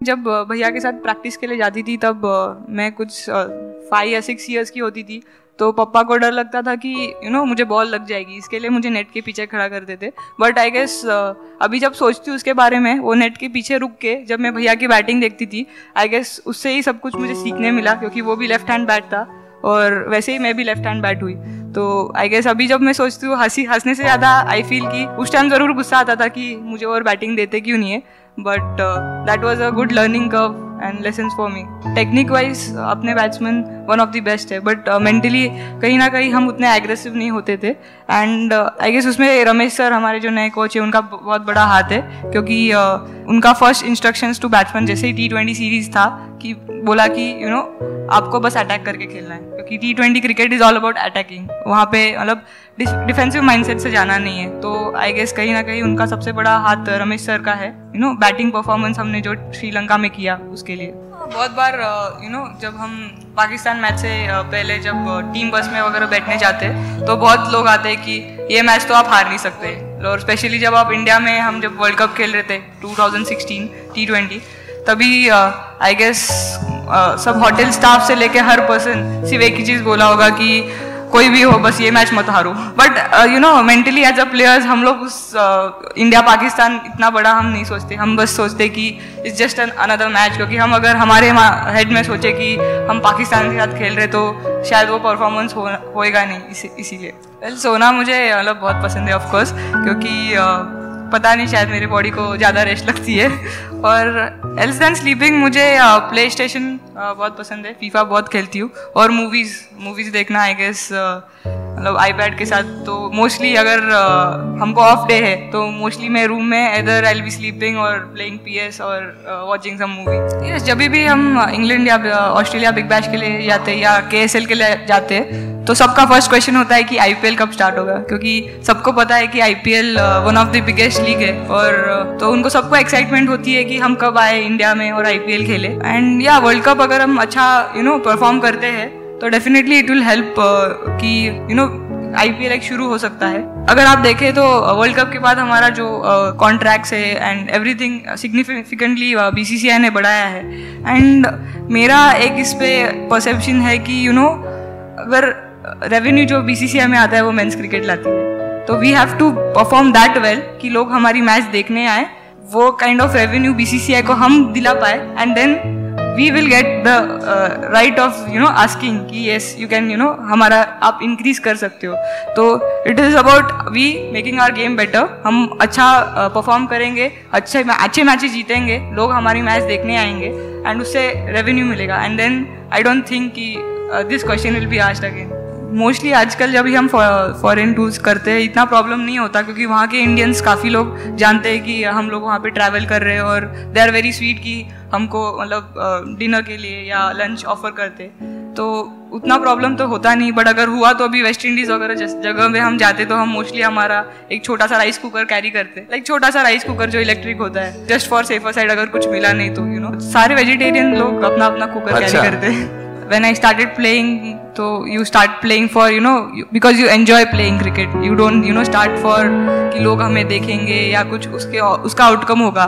जब भैया के साथ प्रैक्टिस के लिए जाती थी तब मैं कुछ फाइव या सिक्स ईयर्स की होती थी। तो पापा को डर लगता था कि यू you नो know, मुझे बॉल लग जाएगी इसके लिए मुझे नेट के पीछे खड़ा करते थे बट आई गेस अभी जब सोचती हूँ उसके बारे में वो नेट के पीछे रुक के जब मैं भैया की बैटिंग देखती थी आई गेस उससे ही सब कुछ मुझे सीखने मिला क्योंकि वो भी लेफ़्ट हैंड बैट था और वैसे ही मैं भी लेफ़्ट हैंड बैट हुई। तो आई गेस अभी जब मैं सोचती हूँ हँसी हंसने से ज़्यादा आई फील कि उस टाइम ज़रूर गुस्सा आता था कि मुझे और बैटिंग देते क्यों नहीं है? But that was a good learning curve and lesson for me technique wise अपने batsman one of the best है बट मेंटली uh, कहीं ना कहीं हम उतने एग्रेसिव नहीं होते थे। एंड आई गेस उसमें रमेश सर हमारे जो नए कोच है उनका बहुत बड़ा हाथ है क्योंकि uh, उनका फ़र्स्ट इंस्ट्रक्शंस टू बैट्समैन जैसे ही टी ट्वेंटी सीरीज़ था कि बोला कि यू you नो know, आपको बस अटैक करके खेलना है क्योंकि T twenty cricket is all about attacking वहाँ पे मतलब डिफेंसिव माइंडसेट से जाना नहीं है तो आई गेस कहीं ना कहीं उनका सबसे बड़ा हाथ रमेश सर का है यू नो बैटिंग परफॉर्मेंस हमने जो श्रीलंका में किया उसके लिए। बहुत बार यू नो जब हम पाकिस्तान मैच से पहले जब टीम बस में वगैरह बैठने जाते तो बहुत लोग आते हैं कि ये मैच तो आप हार नहीं सकते। और स्पेशली जब आप इंडिया में हम जब वर्ल्ड कप खेल रहे थे 2016 टी ट्वेंटी तभी आई गेस सब होटल स्टाफ से लेके हर पर्सन सिर्फ़ एक ही चीज़ बोला होगा कि कोई भी हो बस ये मैच मत हारो। But you know mentally as a players हम लोग उस इंडिया uh, पाकिस्तान इतना बड़ा हम नहीं सोचते। हम बस सोचते कि it's just an another match क्योंकि हम अगर हमारे हेड में सोचे कि हम पाकिस्तान के साथ खेल रहे तो शायद वो परफॉर्मेंस होएगा नहीं इसी इसीलिए। वेल सोना मुझे मतलब बहुत पसंद है ऑफकोर्स क्योंकि uh, पता नहीं, शायद मेरी बॉडी को ज़्यादा रेस्ट लगती है। और एल्स देन स्लीपिंग मुझे प्ले स्टेशन बहुत पसंद है। फीफा बहुत खेलती हूँ। और मूवीज़ मूवीज़ देखना आई गेस मतलब आईपैड के साथ तो मोस्टली अगर हमको ऑफ़ डे है तो मोस्टली मैं रूम में इधर आई बी स्लीपिंग और प्लेइंग पी एस और वॉचिंग सम मूवी यस जब भी हम इंग्लैंड या ऑस्ट्रेलिया बिग बैश के लिए जाते हैं या के एस एल के लिए जाते हैं तो सबका फ़र्स्ट क्वेश्चन होता है कि आईपीएल कब स्टार्ट होगा? क्योंकि सबको पता है कि IPL one of the biggest league है और तो उनको सबको एक्साइटमेंट होती है कि हम कब आए इंडिया में और आईपीएल खेले. एंड या वर्ल्ड कप अगर हम अच्छा यू नो परफॉर्म करते हैं तो डेफिनेटली इट विल हेल्प कि यू नो आईपीएल एक शुरू हो सकता है। अगर आप देखें तो वर्ल्ड uh, कप के बाद हमारा जो कॉन्ट्रैक्ट्स uh, है and everything significantly B C C I ने बढ़ाया है। एंड मेरा एक इस पे परसेप्शन है कि यू नो अगर रेवेन्यू जो बी सी सी आई में आता है वो मेन्स क्रिकेट लाती है। तो we have to perform that well कि लोग हमारी मैच देखने आए। वो kind of revenue B C C I को हम दिला पाए। And then we will get the right of you know asking कि yes you can you know हमारा आप इंक्रीज कर सकते हो। तो it is about we making our game better हम अच्छा परफॉर्म uh, करेंगे अच्छे अच्छे मैचेस जीतेंगे लोग हमारी मैच देखने आएँगे एंड उससे रेवेन्यू मिलेगा। And then I don't think कि this question will be asked again mostly आजकल जब भी हम फॉरेन टूर्स करते हैं इतना प्रॉब्लम नहीं होता क्योंकि वहाँ के इंडियंस काफ़ी लोग जानते हैं कि हम लोग वहाँ पे ट्रैवल कर रहे हैं और दे आर वेरी स्वीट कि हमको मतलब डिनर के लिए या लंच ऑफ़र करते। तो उतना प्रॉब्लम तो होता नहीं बट अगर हुआ तो अभी वेस्ट इंडीज़ वगैरह जिस जगह में हम जाते तो हम मोस्टली हमारा एक छोटा सा राइस कुकर कैरी करते। लाइक छोटा सा राइस कुकर जो इलेक्ट्रिक होता है। जस्ट फॉर सेफर साइड अगर कुछ मिला नहीं तो यू you नो know, सारे वेजिटेरियन लोग अपना अपना कुकर अच्छा। कैरी करते। हैं when I started playing, so you start playing for you know because you enjoy playing cricket. You don't you know start for कि लोग हमें देखेंगे या कुछ उसके उसका आउटकम होगा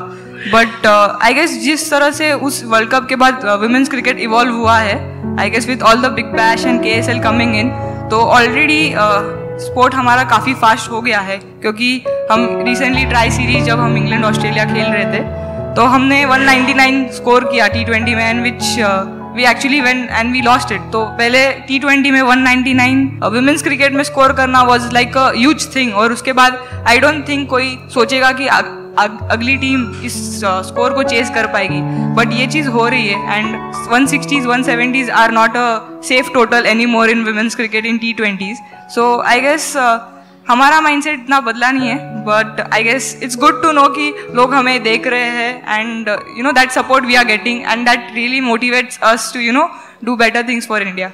बट आई गेस जिस तरह से उस वर्ल्ड कप के बाद वुमेन्स क्रिकेट इवॉल्व हुआ है I guess with all the Big Bash and K S L coming in तो ऑलरेडी स्पोर्ट uh, हमारा काफ़ी फास्ट हो गया है क्योंकि हम रिसेंटली ट्राई सीरीज़ जब हम इंग्लैंड ऑस्ट्रेलिया खेल रहे थे तो हमने 199 स्कोर किया टी ट्वेंटी में and which we actually when and we lost it तो पहले टी ट्वेंटी में 199 वुमेन्स क्रिकेट में स्कोर करना was like a huge thing और उसके बाद आई डोंट थिंक कोई सोचेगा कि अग, अग, अगली टीम इस स्कोर uh, को चेस कर पाएगी. बट ये चीज़ हो रही है and one sixties one seventies are not a safe total any more in women's cricket in T twenties so I guess हमारा माइंडसेट इतना बदला नहीं है but I guess it's good to know कि लोग हमें देख रहे हैं and you know that support we are getting and that really motivates us to you know do better things for India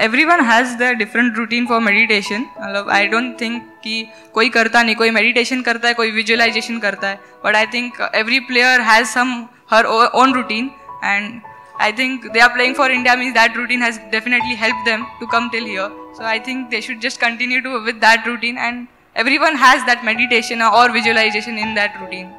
everyone has the different routine for meditation मतलब I don't think कि कोई करता नहीं, कोई meditation करता है, कोई visualisation करता है but I think every player has some her own routine and I think they are playing for India means that routine has definitely helped them to come till here. So I think they should just continue to with that routine and everyone has that meditation or visualization in that routine.